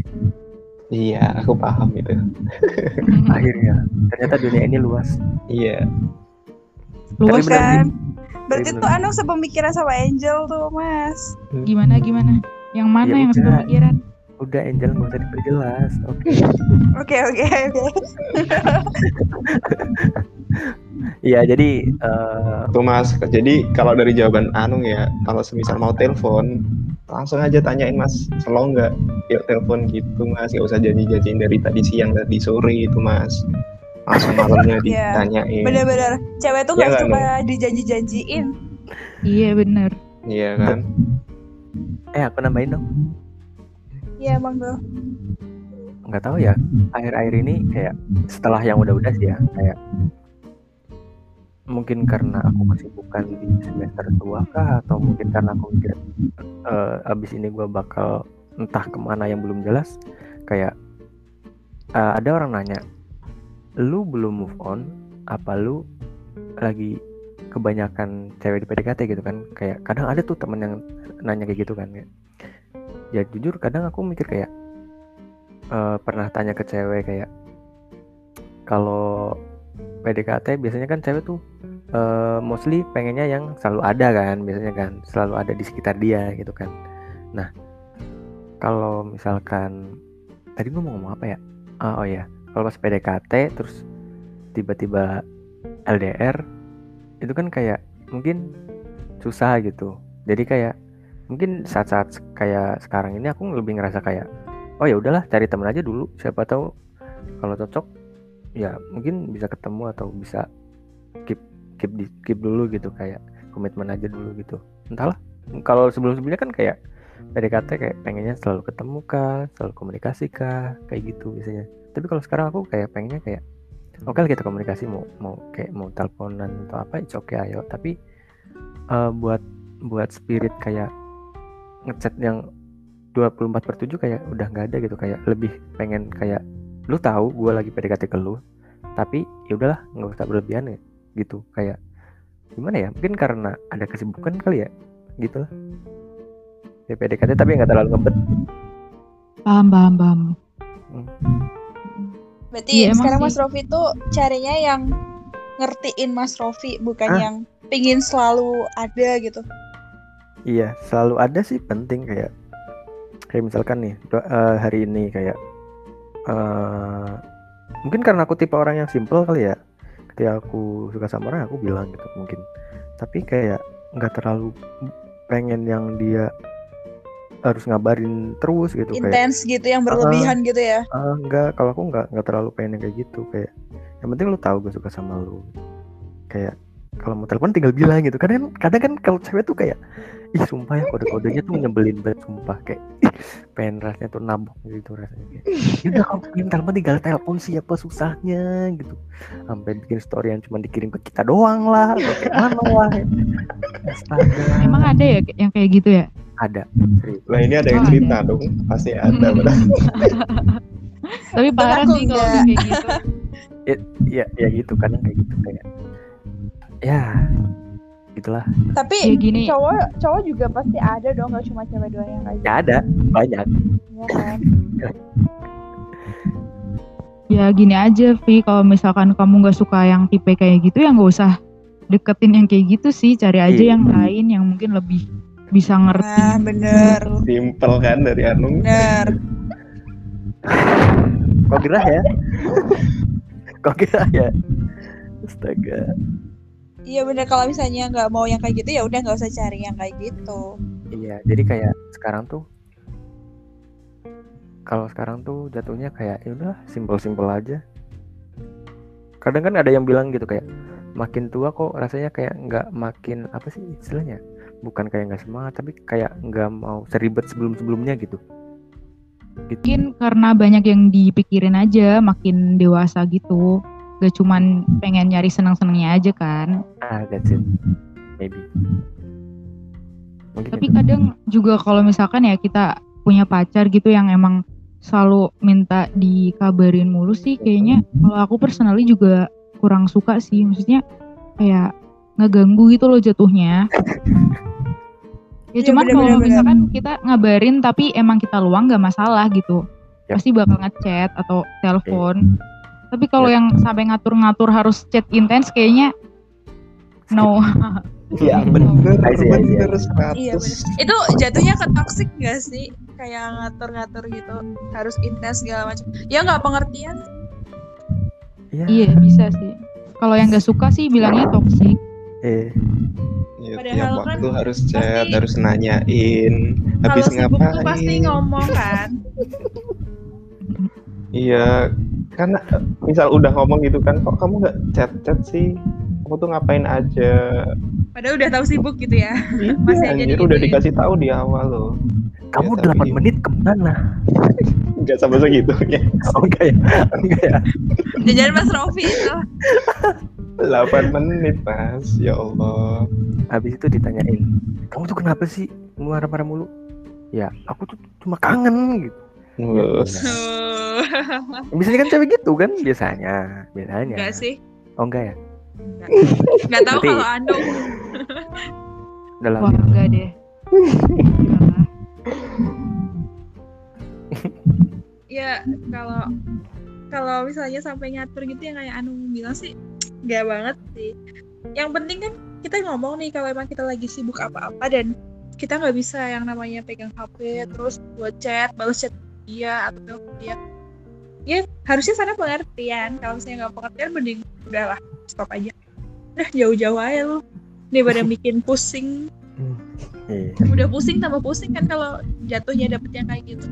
iya aku paham itu Akhirnya ternyata dunia ini luas. iya Luas kan berarti tuh Anu sepemikiran sama Angel tuh mas Gimana gimana? Yang mana Ya yang udah. sepemikiran? Udah Angel nggak usah diperjelas. Oke. oke oke oke Iya jadi eh, tuh mas jadi kalau dari jawaban Anung ya kalau semisal mau telepon langsung aja tanyain mas slow nggak yuk telepon gitu mas gak usah janji-janjiin dari tadi siang tadi sore itu mas langsung malamnya Iya. ditanyain bener-bener cewek tuh Iya gak nggak, cuma dijanji-janjiin Iya bener. iya kan eh aku nambahin dong. iya emang tuh Nggak tahu ya. Akhir-akhir ini kayak setelah yang udah-udah sih ya kayak mungkin karena aku kesibukan di semester tua kah atau mungkin karena aku mikir eh, abis ini gua bakal entah ke mana yang belum jelas kayak eh, ada orang nanya lu belum move on apa lu lagi kebanyakan cewek di PDKT gitu kan? Kayak kadang ada tuh temen yang nanya kayak gitu kan ya ya jujur kadang aku mikir kayak eh, pernah tanya ke cewek kayak kalau PDKT biasanya kan cewek tuh eh, mostly pengennya yang selalu ada kan biasanya kan selalu ada di sekitar dia gitu kan. Nah kalau misalkan tadi gue mau ngomong apa ya? Ah, oh ya kalau pas PDKT terus tiba-tiba LDR itu kan kayak mungkin susah gitu. Jadi kayak mungkin saat-saat kayak sekarang ini aku lebih ngerasa kayak oh ya udahlah cari temen aja dulu siapa tahu kalau cocok ya mungkin bisa ketemu atau bisa keep keep di keep dulu gitu kayak komitmen aja dulu gitu. Entahlah kalau sebelum sebelumnya kan kayak PDKT kayak pengennya selalu ketemu kah selalu komunikasi kah kayak gitu biasanya. Tapi kalau sekarang aku kayak pengennya kayak oke lah kita komunikasi mau mau kayak mau teleponan atau apa itu oke ayo. Tapi eh, buat buat spirit kayak ngechat yang 24 per 7 kayak udah nggak ada gitu. Kayak lebih pengen kayak lu tahu gue lagi PDKT ke lu tapi ya udahlah nggak usah berlebihan ya gitu. Kayak gimana ya? Mungkin karena ada kesibukan kali ya gitu lah ya PDKT tapi nggak terlalu ngebet Paham, paham, paham. Berarti Iya, emang sekarang sih. Mas Rofi tuh carinya yang ngertiin Mas Rofi, bukan Hah? yang pingin selalu ada gitu. Iya, selalu ada sih penting kayak kayak misalkan nih eh, hari ini kayak eh mungkin karena aku tipe orang yang simple kali ya. Ketika aku suka sama orang aku bilang gitu mungkin. Tapi kayak nggak terlalu pengen yang dia harus ngabarin terus gitu kayak Intens gitu yang berlebihan gitu ya. ah, enggak kalau aku nggak nggak terlalu pengen yang kayak gitu kayak yang penting lu tahu gue suka sama lu. Kayak kalau mau telepon tinggal bilang gitu kadang kadang kan kalau cewek tuh kayak ih sumpah ya kode-kodenya tuh nyebelin banget sumpah. Kayak ih, pengen rasanya tuh nabok gitu rasanya. Kayak "Ya udah kalau pengen telepon tinggal telepon siapa susahnya? Gitu. Sampai bikin story yang cuma dikirim ke kita doang lah atau kayak mana lah. Astaga. Emang ada ya yang kayak gitu ya? Ada Lah ini ada yang Oh, cerita dong, pasti ada. Hmm. padahal. Tapi parah sih kalau kayak gitu. ya ya gitu kadang kayak gitu kayak ya gitulah Tapi Ya gini. cowok cowok juga pasti ada dong, gak cuma cewek doang yang kayak ya ada banyak gitu kan. Ya gini aja, Vi. Kalau misalkan kamu nggak suka yang tipe kayak gitu, ya nggak usah deketin yang kayak gitu sih. Cari aja Iya. yang lain yang mungkin lebih bisa ngerti. Nah, bener. Simple kan dari Anung. Bener. kok gerah ya kok gerah ya astaga Iya bener kalau misalnya nggak mau yang kayak gitu ya udah nggak usah cari yang kayak gitu. iya jadi kayak sekarang tuh kalau sekarang tuh jatuhnya kayak ya udah simpel-simpel aja kadang kan ada yang bilang gitu kayak makin tua kok rasanya kayak nggak makin apa sih istilahnya bukan kayak nggak semangat tapi kayak nggak mau seribet sebelum-sebelumnya gitu gitu Mungkin karena banyak yang dipikirin aja, makin dewasa gitu. Gak cuman pengen nyari senang-senangnya aja kan. ah that's it maybe mungkin Tapi itu. kadang juga kalau misalkan ya kita punya pacar gitu yang emang selalu minta dikabarin mulu sih kayaknya kalau aku personally juga kurang suka sih maksudnya kayak ngeganggu gitu loh jatuhnya ya Iya, cuman kalau misalkan kita ngabarin tapi emang kita luang nggak masalah gitu Ya. pasti bakal ngechat atau telepon tapi kalau Ya. yang sampai ngatur-ngatur harus chat intens kayaknya no Iya bener, I see, I see, I bener Iya 100. Itu jatuhnya ke toxic gak sih? Kayak ngatur-ngatur gitu harus intens segala macam. Ya nggak pengertian. Iya. iya bisa sih kalau yang nggak suka sih bilangnya toxic Eh, Ya, Padahal tiap kan waktu harus chat, pasti- harus nanyain Kalau habis sibuk tuh pasti ngomong kan. Iya, karena eh, misal udah ngomong gitu kan, kok kamu nggak chat-chat sih? Kamu tuh ngapain aja? Padahal udah tahu sibuk gitu ya. Iya, Masih aja anjir digituin. udah dikasih tahu di awal loh. kamu Ya, tapi 8 menit ke mana? Nggak sampai segitunya. Oh enggak ya? Enggak ya? Jajan Mas Rofi itu. 8 menit mas, ya Allah. Habis itu ditanyain, kamu tuh kenapa sih marah-marah mulu? Ya, aku tuh cuma kangen gitu. Tuh. Biasanya kan cewek gitu kan biasanya, biasanya. Enggak sih. Oh enggak ya? Enggak. Enggak tahu kalau Andung. Dalam wah enggak deh. Ya kalau kalau misalnya sampai ngatur gitu yang kayak Anu bilang sih enggak banget sih. Yang penting kan kita ngomong nih kalau emang kita lagi sibuk apa-apa dan kita nggak bisa yang namanya pegang HP terus buat chat, balas chat dia atau telepon dia. Ya harusnya sana pengertian. Kalau misalnya nggak pengertian mending udahlah stop aja. Udah jauh-jauh aja lu. Daripada bikin pusing. Iya. Udah pusing tambah pusing kan kalau jatuhnya dapet yang kayak gitu.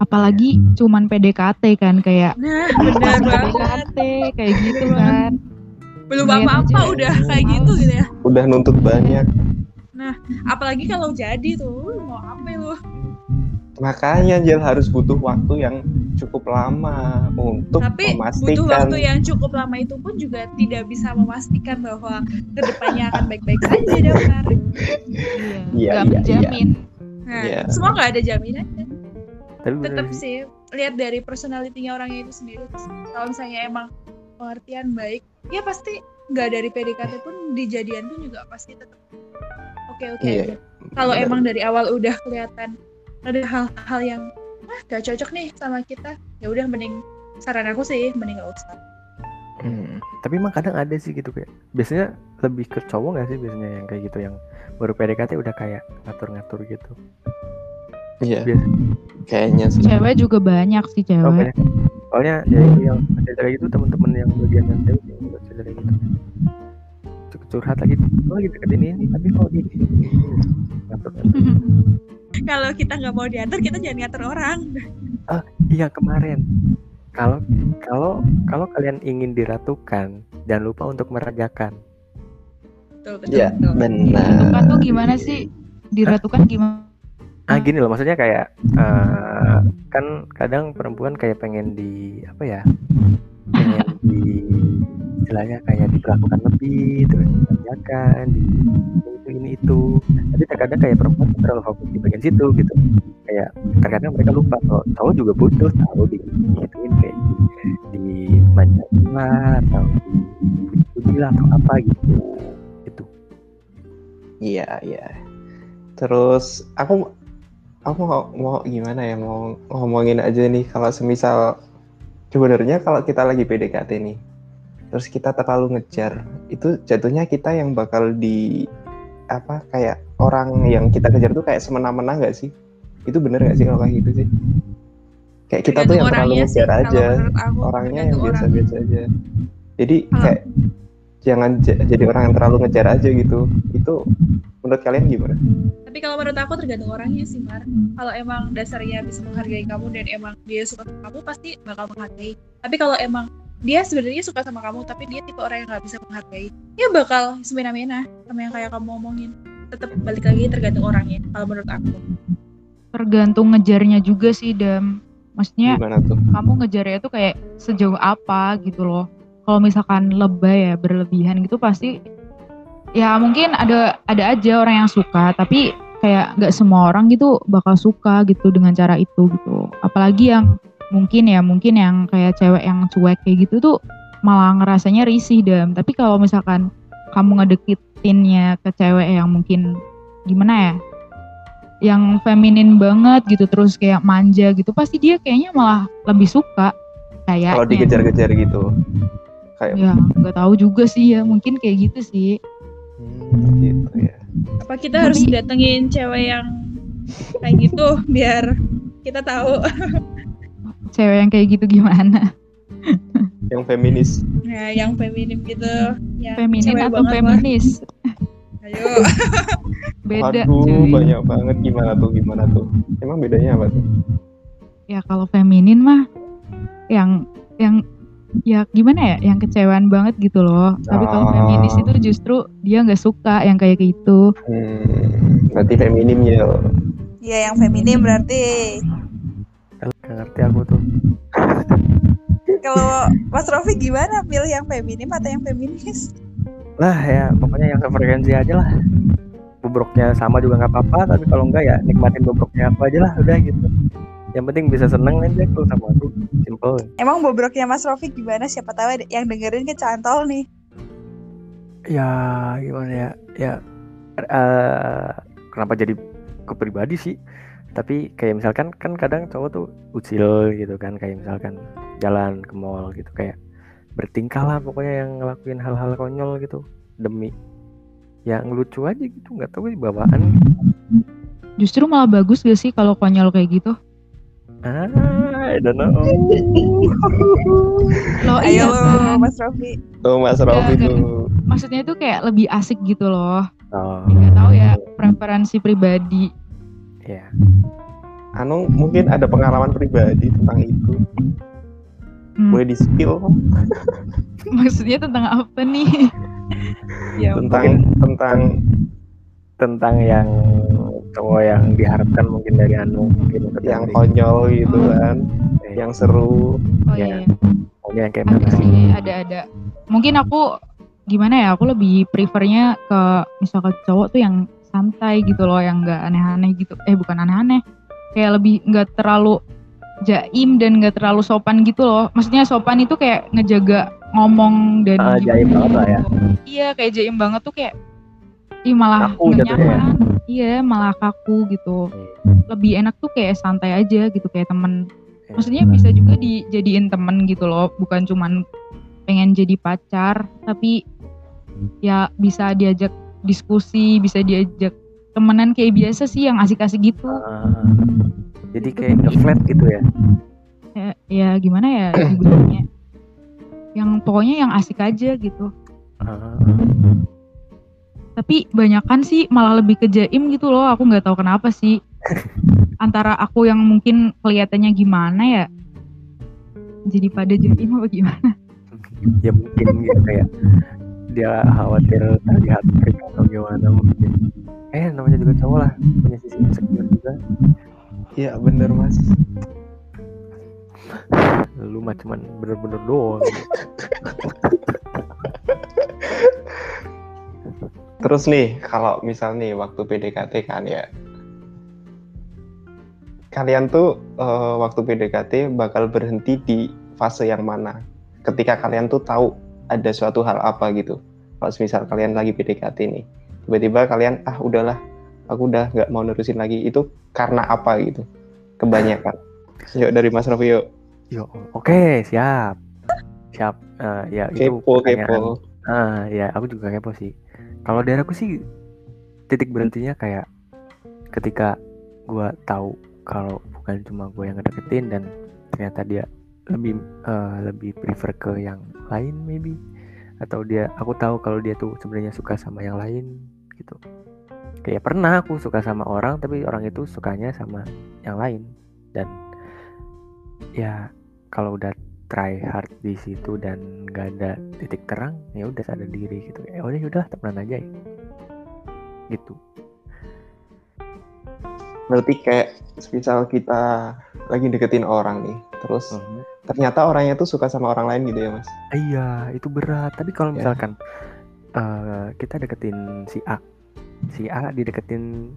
apalagi cuman PDKT kan kayak Nah benar banget. PDKT kayak gitu kan Belum apa-apa aja. udah kayak gitu gitu ya. udah nuntut banyak. apalagi kalau jadi tuh mau apa lu Makanya Jel harus butuh waktu yang cukup lama untuk tapi memastikan. butuh waktu yang cukup lama itu pun juga tidak bisa memastikan bahwa ke depannya akan baik-baik saja Damar Iya, Iya, nggak iya, menjamin. nah Iya. semua nggak ada jaminan Tapi tetap sih. sih lihat dari personalitinya orangnya itu sendiri kalau misalnya emang pengertian baik ya pasti nggak dari PDKT pun di jadian pun juga pasti tetap oke oke Iya. kalau Benar. emang dari awal udah kelihatan ada hal-hal yang ah gak cocok nih sama kita ya udah mending saran aku sih mending gak usah Hmm. Tapi emang kadang ada sih gitu kayak. Biasanya lebih ke cowok gak sih biasanya yang kayak gitu yang baru PDKT udah kayak ngatur-ngatur gitu. Iya, Biasa. kayaknya sih. Cewek juga banyak sih Oh, cewek. banyak. Soalnya ya itu yang cerita kayak gitu teman-teman yang bagian yang cewek yang buat cerita kayak gitu. Cur- Curhat lagi, oh lagi deketin ini, tapi kok gini. Ngatur. kalau kita nggak mau diatur kita jangan ngatur orang Iya kemarin. Kalau kalau kalau kalian ingin diratukan, jangan lupa untuk merajakan. betul betul, Iya, betul. benar. Diratukan tuh gimana sih? Diratukan gimana? Ah gini loh, maksudnya kayak eh, kan kadang perempuan kayak pengen di apa ya? Pengen di istilahnya kayak diperlakukan lebih, terus dimanjakan, di itu ini itu. Tapi terkadang kayak perempuan terlalu fokus di bagian situ gitu. Kayak terkadang mereka lupa kalau cowok juga butuh tahu di gituin kayak di, di manjain lah atau di lah atau apa gitu. Gitu. Iya, iya. Terus aku aku mau, mau gimana ya mau ngomongin aja nih kalau semisal sebenarnya kalau kita lagi PDKT nih terus kita terlalu ngejar itu jatuhnya kita yang bakal di apa kayak orang yang kita kejar tuh kayak semena-mena nggak sih? Itu bener nggak sih kalau kayak gitu sih? Kayak kita tuh yang terlalu sih, ngejar kalau aja. aku, orangnya yang orang. biasa-biasa aja. Jadi Kalau- kayak jangan jadi orang yang terlalu ngejar aja gitu. Itu menurut kalian gimana Tapi kalau menurut aku tergantung orangnya sih Mar. Kalau emang dasarnya bisa menghargai kamu dan emang dia suka sama kamu pasti bakal menghargai. Tapi kalau emang dia sebenarnya suka sama kamu tapi dia tipe orang yang nggak bisa menghargai, ya bakal semena-mena sama yang kayak kamu omongin. Tetap balik lagi tergantung orangnya kalau menurut aku. Tergantung ngejarnya juga sih, Dam. Maksudnya kamu ngejarnya tuh kayak sejauh apa gitu loh. Kalau misalkan lebay ya, berlebihan gitu pasti ya mungkin ada ada aja orang yang suka, tapi kayak nggak semua orang gitu bakal suka gitu dengan cara itu gitu. Apalagi yang mungkin ya mungkin yang kayak cewek yang cuek kayak gitu tuh malah ngerasanya risih dam. Tapi kalau misalkan kamu ngedeketinnya ke cewek yang mungkin gimana ya, yang feminin banget gitu terus kayak manja gitu, pasti dia kayaknya malah lebih suka kayaknya. kalau dikejar-kejar gitu kayak Ya nggak tahu juga sih ya, mungkin kayak gitu sih. Hmm, gitu ya Apa kita harus datengin cewek yang kayak gitu biar kita tahu Cewek yang kayak gitu gimana? yang feminis ya yang feminim gitu yang Feminin cewek atau lah. feminis? ayo Beda. Waduh, cuy. banyak banget gimana tuh gimana tuh emang bedanya apa tuh ya kalau feminin mah yang yang ya gimana ya yang kecewaan banget gitu loh tapi kalau Oh. feminis itu justru dia nggak suka yang kayak gitu hmm, berarti feminim ya Iya yang feminim berarti Gak ngerti aku tuh. kalau Mas Rofi gimana pilih yang feminim atau yang feminis? Lah ya pokoknya yang sefrekuensi aja lah. Bobroknya sama juga nggak apa-apa, tapi kalau enggak ya nikmatin bobroknya aku aja lah, udah gitu. Yang penting bisa seneng aja tuh sama aku, simple. Emang bobroknya Mas Rofi gimana? Siapa tahu ada yang dengerin kecantol nih. Ya gimana ya, ya eh, kenapa jadi ke pribadi sih? Tapi kayak misalkan kan kadang cowok tuh ucil gitu kan, kayak misalkan jalan ke mall gitu kayak bertingkah lah pokoknya yang ngelakuin hal-hal konyol gitu demi yang lucu aja gitu nggak tahu sih bawaan justru malah bagus gak sih kalau konyol kayak gitu I don't know. Lo iya kan? Mas Rofi. tuh mas Rofi Enggak, tuh. Maksudnya itu kayak lebih asik gitu loh. Oh. Nggak tahu ya preferensi pribadi. Ya Anu mungkin ada pengalaman pribadi tentang itu. Hmm, boleh di spill maksudnya tentang apa nih? Ya, tentang tentang tentang yang cowok yang diharapkan mungkin dari Anu mungkin yang dari- konyol gitu kan eh, yang seru. Oh Ya. iya. Pokoknya yang kayak ada mana sih ada ada. Mungkin aku gimana ya aku lebih prefernya ke misalkan cowok tuh yang santai gitu loh yang nggak aneh-aneh gitu. Eh bukan aneh-aneh. Kayak lebih nggak terlalu jaim dan nggak terlalu sopan gitu loh. Maksudnya sopan itu kayak ngejaga ngomong dan gimana jaim banget lah ya. gitu. iya kayak jaim banget tuh kayak Ih malah Kaku jatuhnya. ya? iya malah kaku gitu. Lebih enak tuh kayak santai aja gitu kayak temen. Eh, maksudnya bisa juga dijadiin temen gitu loh bukan cuman pengen jadi pacar tapi ya bisa diajak diskusi bisa diajak temenan kayak biasa sih yang asik-asik gitu. Ah, jadi kayak nge-flat gitu ya? Ya, ya gimana ya dibilangnya? Yang pokoknya yang asik aja gitu. Ah, tapi banyakan sih malah lebih ke jaim gitu loh aku nggak tahu kenapa sih. Antara aku yang mungkin kelihatannya gimana ya jadi pada jaim apa gimana? Ya mungkin gitu kayak dia khawatir terlihat freak atau gimana mungkin. Eh namanya juga cowok lah punya sisi insecure juga. Iya bener mas. Lu mah cuman bener-bener doang terus nih kalau misal nih waktu PDKT kan ya. Kalian tuh eh, waktu PDKT bakal berhenti di fase yang mana? Ketika kalian tuh tahu ada suatu hal apa gitu. Kalau misal kalian lagi PDKT nih tiba-tiba kalian ah udahlah aku udah nggak mau nerusin lagi. Itu karena apa gitu? Kebanyakan. Yuk dari Mas Raffi yuk. Yo oke siap. Siap Eh, ya itu kepo pertanyaan. kepo ah ya aku juga kepo sih kalau dari aku sih titik berhentinya kayak ketika gua tahu kalau bukan cuma gue yang ngedeketin dan ternyata dia lebih eh, lebih prefer ke yang lain maybe. Atau dia aku tahu kalau dia tuh sebenarnya suka sama yang lain gitu. Kayak pernah aku suka sama orang tapi orang itu sukanya sama yang lain. Dan ya kalau udah try hard di situ dan gak ada titik terang ya udah sadar diri gitu. Ya udah udah temenan aja ya. Gitu. Berarti kayak misal kita lagi deketin orang nih terus ternyata orangnya tuh suka sama orang lain gitu ya mas? Iya itu berat. Tapi kalau Ya. misalkan eh, kita deketin si A si A dideketin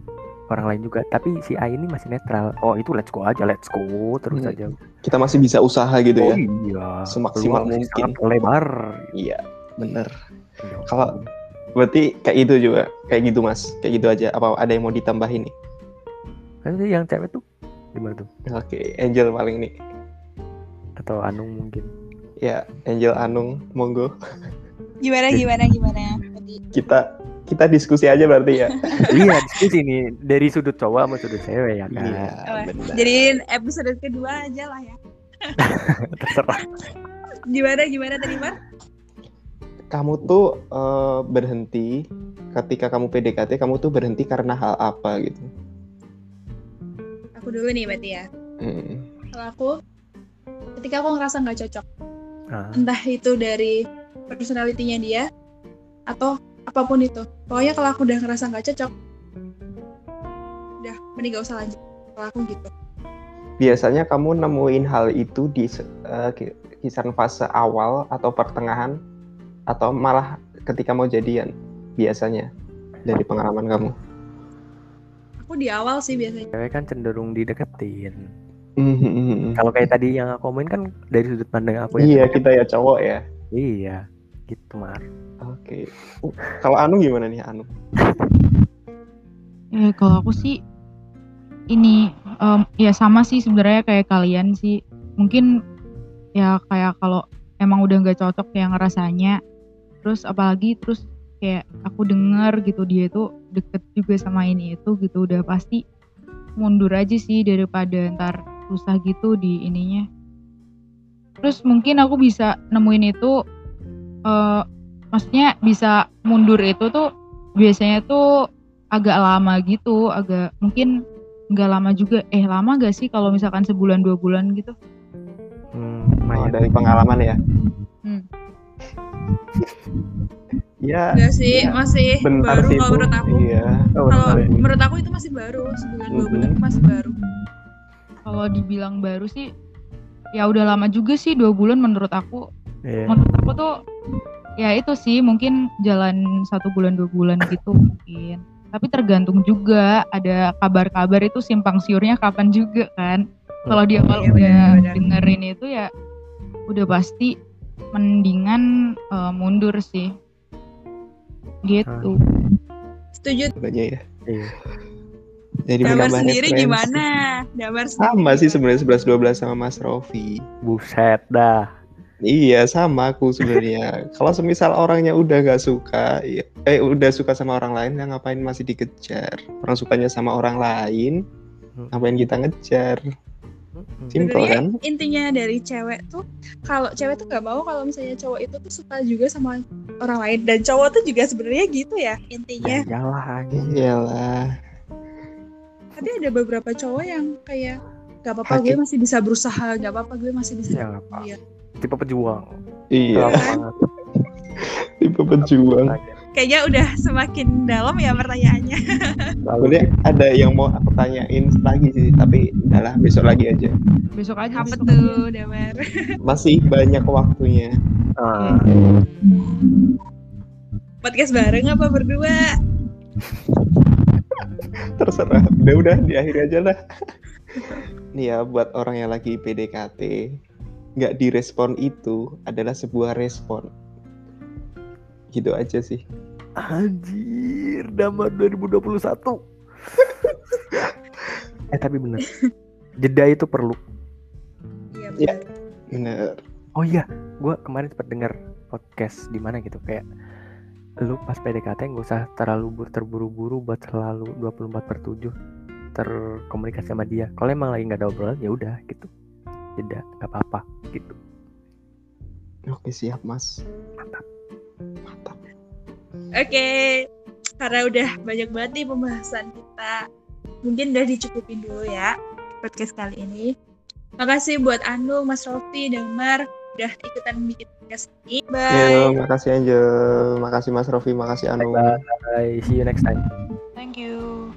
orang lain juga. Tapi si A ini masih netral. Oh itu let's go aja let's go terus Hmm. aja. Kita masih bisa usaha gitu oh ya. iya. Semaksimal mungkin. lebar iya bener. Iya. Kalau- berarti kayak itu juga. Kayak gitu mas. Kayak gitu aja. Apa ada yang mau ditambahin nih? Nanti yang cewek tuh gimana tuh? Oke Angel paling nih. Atau Anung mungkin. Ya Angel Anung monggo. Gimana gimana gimana? Kita kita diskusi aja berarti ya iya diskusi nih dari sudut cowok sama sudut cewek ya kan iya Apa? bener Jadiin episode kedua aja lah ya. terserah Gimana gimana tadi Mar? kamu tuh eh, berhenti ketika kamu PDKT kamu tuh berhenti karena hal apa gitu Aku dulu nih berarti ya. Hmm. Kalau aku ketika aku ngerasa nggak cocok, Ah, entah itu dari personalitinya dia atau apa pun itu. Pokoknya kalau aku udah ngerasa nggak cocok, udah mending gak usah lanjut. Kalau aku gitu. biasanya kamu nemuin hal itu di ki- kisaran fase awal atau pertengahan atau malah ketika mau jadian biasanya dari pengalaman kamu Aku di awal sih biasanya. cewek kan cenderung dideketin Mhm. kalau kayak tadi yang aku omongin kan dari sudut pandang aku ya iya kita ya cowok ya iya gitu mar oke kalau Anu gimana nih Anu Eh, kalau aku sih ini em, ya sama sih sebenarnya kayak kalian sih. Mungkin ya kayak kalau emang udah nggak cocok yang rasanya. Terus apalagi terus kayak aku denger gitu dia itu deket juga sama ini itu gitu udah pasti mundur aja sih daripada ntar susah gitu di ininya. Terus mungkin aku bisa nemuin itu eh maksudnya bisa mundur itu tuh biasanya tuh agak lama gitu, agak mungkin nggak lama juga. Eh lama gak sih kalau misalkan sebulan dua bulan gitu? hmm, Oh, dari pengalaman ya Hmm. Ya, Enggak sih, ya, masih bentar baru sih kalau itu. menurut aku. Iya. Oh, Kalau bentar. menurut aku itu masih baru, sebulan dua bulan itu masih baru. Kalau dibilang baru sih ya udah lama juga sih dua bulan menurut aku. Iya. Menurut aku tuh ya itu sih mungkin jalan satu bulan dua bulan gitu mungkin. Tapi tergantung juga ada kabar-kabar itu simpang siurnya kapan juga kan. Kalau dia kalau Iya, udah benar-benar. dengerin itu ya udah pasti mendingan eh, mundur sih. Gitu. Setuju. Makanya ya. Iya. Jadi Damar menambah sendiri referensi. gimana? Damar sendiri Sama sih sebenarnya 11 12 sama Mas Rofi. Buset dah. Iya sama aku sebenarnya. Kalau semisal orangnya udah gak suka, ya- eh udah suka sama orang lain, ya ngapain masih dikejar? Orang sukanya sama orang lain, Hmm. ngapain kita ngejar? Simple Sebenarnya kan? intinya dari cewek tuh kalau cewek tuh nggak mau kalau misalnya cowok itu tuh suka juga sama orang lain dan cowok tuh juga sebenarnya gitu ya Ya intinya. iyalah anjing. Iyalah. Tapi ada beberapa cowok yang kayak gak apa-apa gue masih bisa berusaha, gak apa-apa gue masih bisa. Ya apa. Iya. Tipe pejuang. Iya, tipe pejuang. Kayaknya udah semakin dalam ya pertanyaannya. Lalu ada yang mau aku tanyain lagi sih, tapi udahlah besok lagi aja. Besok aja. Apa besok tuh, Damar? Masih banyak waktunya. ah, Podcast bareng apa berdua? Terserah. Udah udah di akhir aja lah. Nih ya buat orang yang lagi PDKT, nggak direspon itu adalah sebuah respon. Gitu aja sih. anjir, damar 2021. eh tapi bener. Jeda itu perlu. Iya benar. Bener. Oh iya, gue kemarin sempat denger podcast di mana gitu kayak lu pas PDKT nggak usah terlalu bur- terburu-buru buat selalu 24 per 7 terkomunikasi sama dia. Kalau emang lagi nggak ada obrolan ya udah gitu jeda nggak apa-apa gitu oke siap mas mantap mantap oke okay. karena udah banyak banget nih pembahasan kita mungkin udah dicukupin dulu ya podcast kali ini makasih buat Anu Mas Rofi dan Mar udah ikutan bikin podcast ini. Bye. Yo, makasih Angel Makasih Mas Rofi, makasih Anu. Bye, bye. See you next time. Thank you.